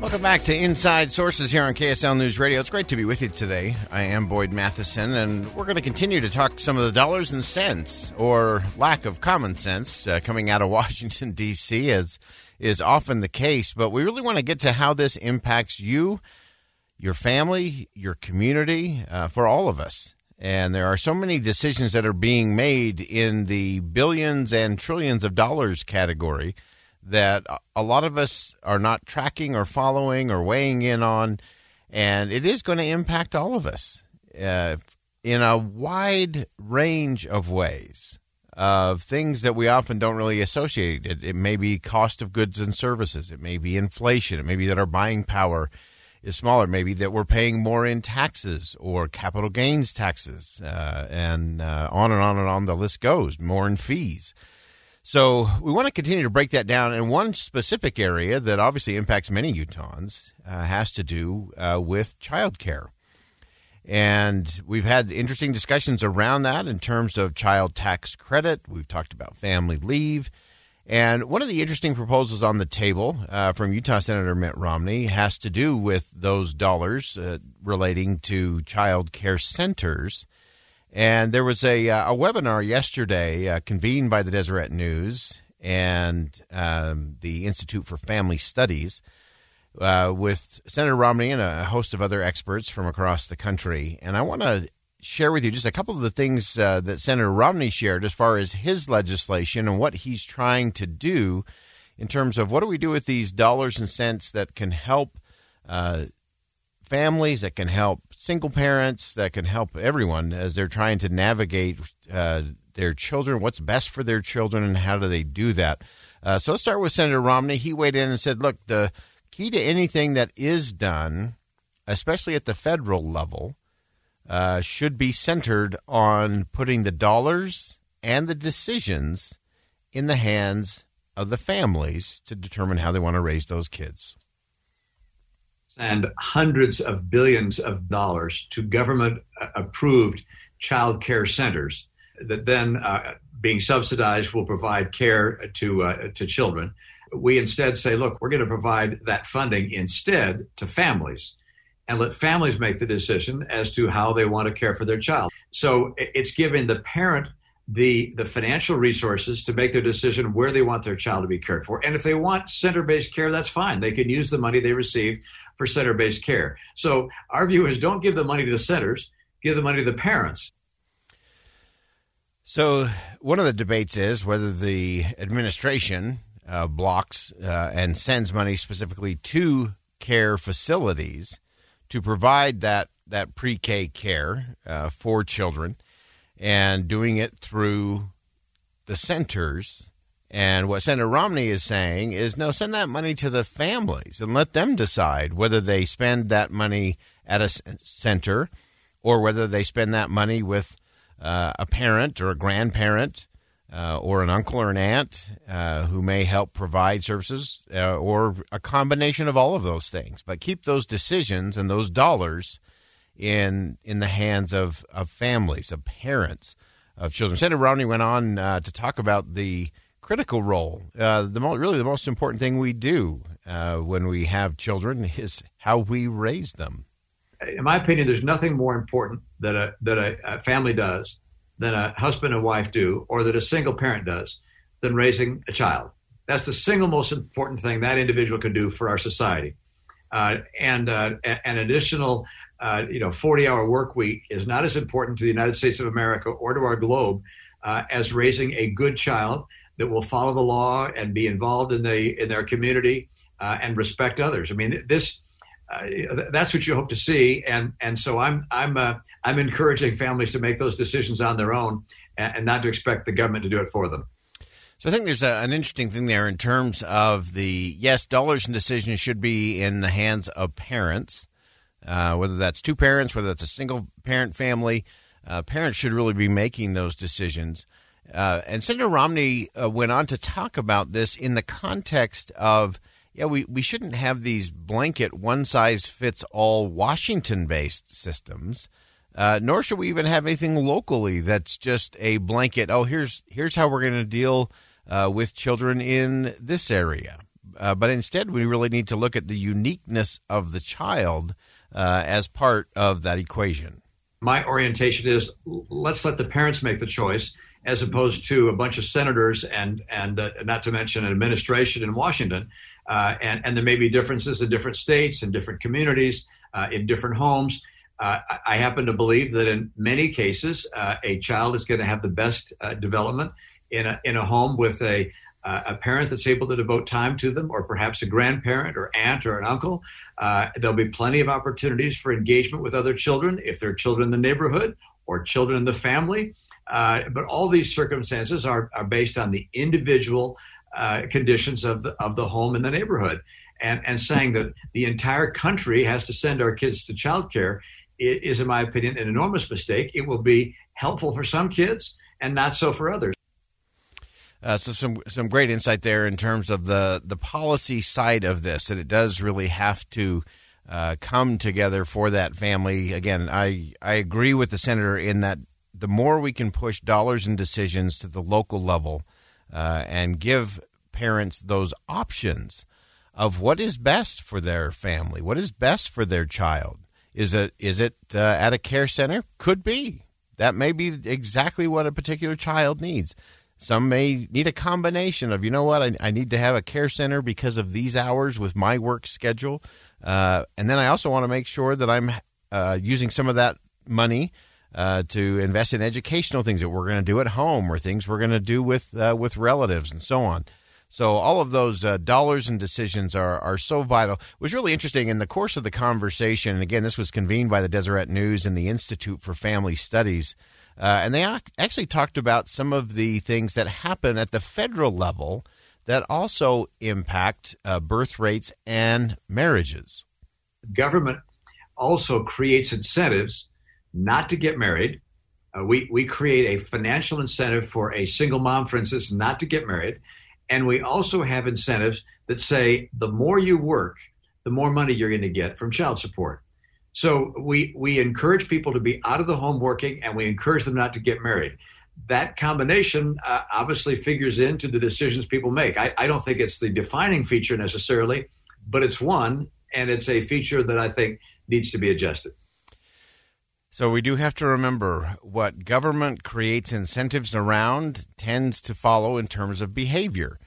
Welcome back to Inside Sources here on KSL News Radio. It's great to be with you today. I am Boyd Matheson, and we're going to continue to talk some of the dollars and cents, or lack of common sense, uh, coming out of Washington, D.C., as is often the case. But we really want to get to how this impacts you, your family, your community, uh, for all of us. And there are so many decisions that are being made in the billions and trillions of dollars category that a lot of us are not tracking or following or weighing in on, and it is going to impact all of us uh, in a wide range of ways of things that we often don't really associate. It, it may be cost of goods and services, it may be inflation, it may be that our buying power is smaller, maybe that we're paying more in taxes or capital gains taxes, uh, and uh, on and on and on the list goes, more in fees. So we want to continue to break that down. And one specific area that obviously impacts many Utahns uh, has to do uh, with childcare. And we've had interesting discussions around that in terms of child tax credit. We've talked about family leave. And one of the interesting proposals on the table uh, from Utah Senator Mitt Romney has to do with those dollars uh, relating to child care centers and there was a, uh, a webinar yesterday uh, convened by the Deseret News and um, the Institute for Family Studies uh, with Senator Romney and a host of other experts from across the country. And I want to share with you just a couple of the things uh, that Senator Romney shared as far as his legislation and what he's trying to do in terms of what do we do with these dollars and cents that can help uh, families, that can help single parents, that can help everyone as they're trying to navigate uh, their children, what's best for their children, and how do they do that. Uh, so let's start with Senator Romney. He weighed in and said, look, the key to anything that is done, especially at the federal level, uh, should be centered on putting the dollars and the decisions in the hands of the families to determine how they want to raise those kids and hundreds of billions of dollars to government approved child care centers that then, uh, being subsidized, will provide care to, uh, to children. We instead say, look, we're going to provide that funding instead to families and let families make the decision as to how they want to care for their child. So it's giving the parent the the financial resources to make their decision where they want their child to be cared for. And if they want center-based care, that's fine. They can use the money they receive for center based care. So our view is don't give the money to the centers, give the money to the parents. So one of the debates is whether the administration uh, blocks uh, and sends money specifically to care facilities to provide that that pre-K care uh, for children, and doing it through the centers and what Senator Romney is saying is no, send that money to the families and let them decide whether they spend that money at a center or whether they spend that money with uh, a parent or a grandparent uh, or an uncle or an aunt uh, who may help provide services uh, or a combination of all of those things. But keep those decisions and those dollars in in the hands of, of families, of parents, of children. Senator Romney went on uh, to talk about the critical role. Uh, the mo- really the most important thing we do uh, when we have children is how we raise them. In my opinion, there's nothing more important that a that a, a family does than a husband and wife do, or that a single parent does, than raising a child. That's the single most important thing that individual can do for our society. Uh, and uh, an additional, uh, you know, 40-hour work week is not as important to the United States of America or to our globe uh, as raising a good child that will follow the law and be involved in the in their community uh, and respect others. I mean, this uh, that's what you hope to see, and and so I'm I'm uh, I'm encouraging families to make those decisions on their own and, and, not to expect the government to do it for them. So I think there's a, an interesting thing there in terms of the yes, dollars and decisions should be in the hands of parents, uh, whether that's two parents, whether that's a single parent family. Uh, parents should really be making those decisions. Uh, and Senator Romney uh, went on to talk about this in the context of yeah, we, we shouldn't have these blanket one size fits all Washington based systems. Uh, nor should we even have anything locally that's just a blanket. Oh, here's here's how we're going to deal with children in this area. But instead, we really need to look at the uniqueness of the child uh, as part of that equation. My orientation is let's let the parents make the choice, as opposed to a bunch of senators and and uh, not to mention an administration in Washington uh, and, and there may be differences in different states and different communities, uh, in different homes. Uh, I happen to believe that in many cases, uh, a child is going to have the best uh, development in a, in a home with a, uh, a parent that's able to devote time to them, or perhaps a grandparent or aunt or an uncle. there'll be plenty of opportunities for engagement with other children if they're children in the neighborhood or children in the family. but all these circumstances are, are based on the individual uh, conditions of the, of the home in the neighborhood. And, and saying that the entire country has to send our kids to childcare is, in my opinion, an enormous mistake. It will be helpful for some kids and not so for others. Uh, so some some great insight there in terms of the the policy side of this that it does really have to uh, come together for that family. Again, I I agree with the senator in that the more we can push dollars and decisions to the local level, uh, and give parents those options of what is best for their family, what is best for their child. Is it is it uh, at a care center? Could be. That may be exactly what a particular child needs. Some may need a combination of, you know what, I, I need to have a care center because of these hours with my work schedule. Uh, and then I also want to make sure that I'm uh, using some of that money uh, to invest in educational things that we're going to do at home or things we're going to do with uh, with relatives and so on. So all of those uh, dollars and decisions are are so vital. It was really interesting in the course of the conversation. And again, this was convened by the Deseret News and the Institute for Family Studies. Uh, and they actually talked about some of the things that happen at the federal level that also impact uh, birth rates and marriages. Government also creates incentives not to get married. Uh, we, we create a financial incentive for a single mom, for instance, not to get married. And we also have incentives that say the more you work, the more money you're going to get from child support. So we, we encourage people to be out of the home working and we encourage them not to get married. That combination uh, obviously figures into the decisions people make. I, I don't think it's the defining feature necessarily, but it's one, and it's a feature that I think needs to be adjusted. So we do have to remember what government creates incentives around tends to follow in terms of behavior.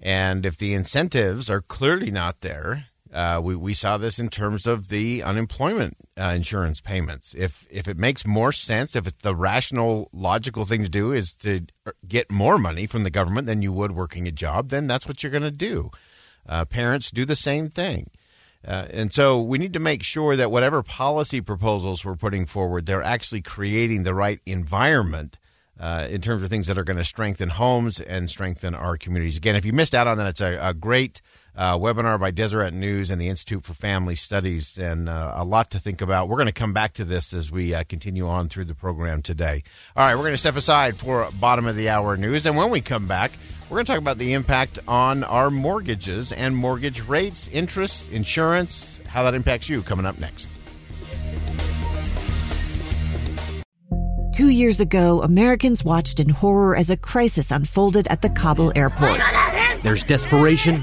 And if the incentives are clearly not there, uh, we, we saw this in terms of the unemployment uh, insurance payments. If if it makes more sense, if it's the rational, logical thing to do is to get more money from the government than you would working a job, then that's what you're going to do. Uh, parents do the same thing. Uh, and so we need to make sure that whatever policy proposals we're putting forward, they're actually creating the right environment uh, in terms of things that are going to strengthen homes and strengthen our communities. Again, if you missed out on that, it's a, a great uh, webinar by Deseret News and the Institute for Family Studies, and uh, a lot to think about. We're going to come back to this as we uh, continue on through the program today. All right, we're going to step aside for bottom of the hour news, and when we come back, we're going to talk about the impact on our mortgages and mortgage rates, interest, insurance, how that impacts you coming up next. Two years ago, Americans watched in horror as a crisis unfolded at the Kabul airport. There's desperation